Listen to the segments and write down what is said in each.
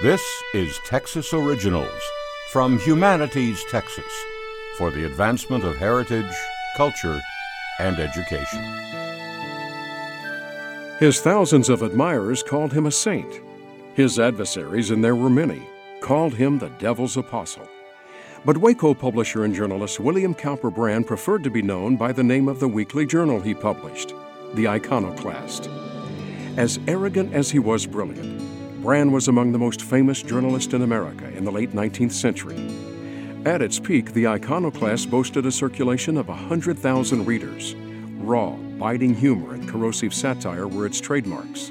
This is Texas Originals from Humanities, Texas, for the advancement of heritage, culture, and education. His thousands of admirers called him a saint. His adversaries, and there were many, called him the devil's apostle. But Waco publisher and journalist William Cowper Brann preferred to be known by the name of the weekly journal he published, The Iconoclast. As arrogant as he was brilliant, Brann was among the most famous journalists in America in the late 19th century. At its peak, the Iconoclast boasted a circulation of 100,000 readers. Raw, biting humor, and corrosive satire were its trademarks.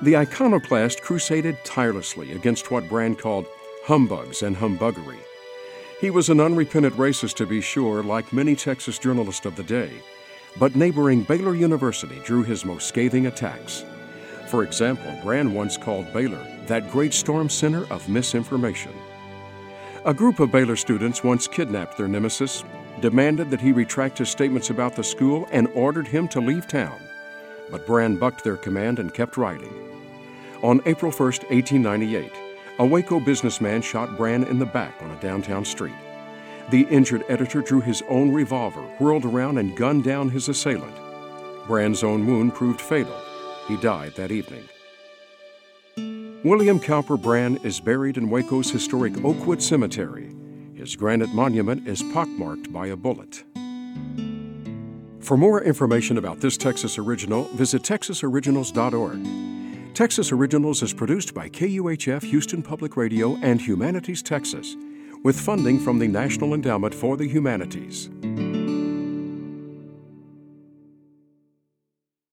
The Iconoclast crusaded tirelessly against what Brann called humbugs and humbuggery. He was an unrepentant racist, to be sure, like many Texas journalists of the day, but neighboring Baylor University drew his most scathing attacks. For example, Brann once called Baylor that great storm center of misinformation. A group of Baylor students once kidnapped their nemesis, demanded that he retract his statements about the school, and ordered him to leave town. But Brann bucked their command and kept writing. On April 1, 1898, a Waco businessman shot Brann in the back on a downtown street. The injured editor drew his own revolver, whirled around, and gunned down his assailant. Brann's own wound proved fatal he died that evening. William Cowper Brann is buried in Waco's historic Oakwood Cemetery. His granite monument is pockmarked by a bullet. For more information about this Texas Original, visit texasoriginals.org. Texas Originals is produced by KUHF Houston Public Radio and Humanities Texas, with funding from the National Endowment for the Humanities.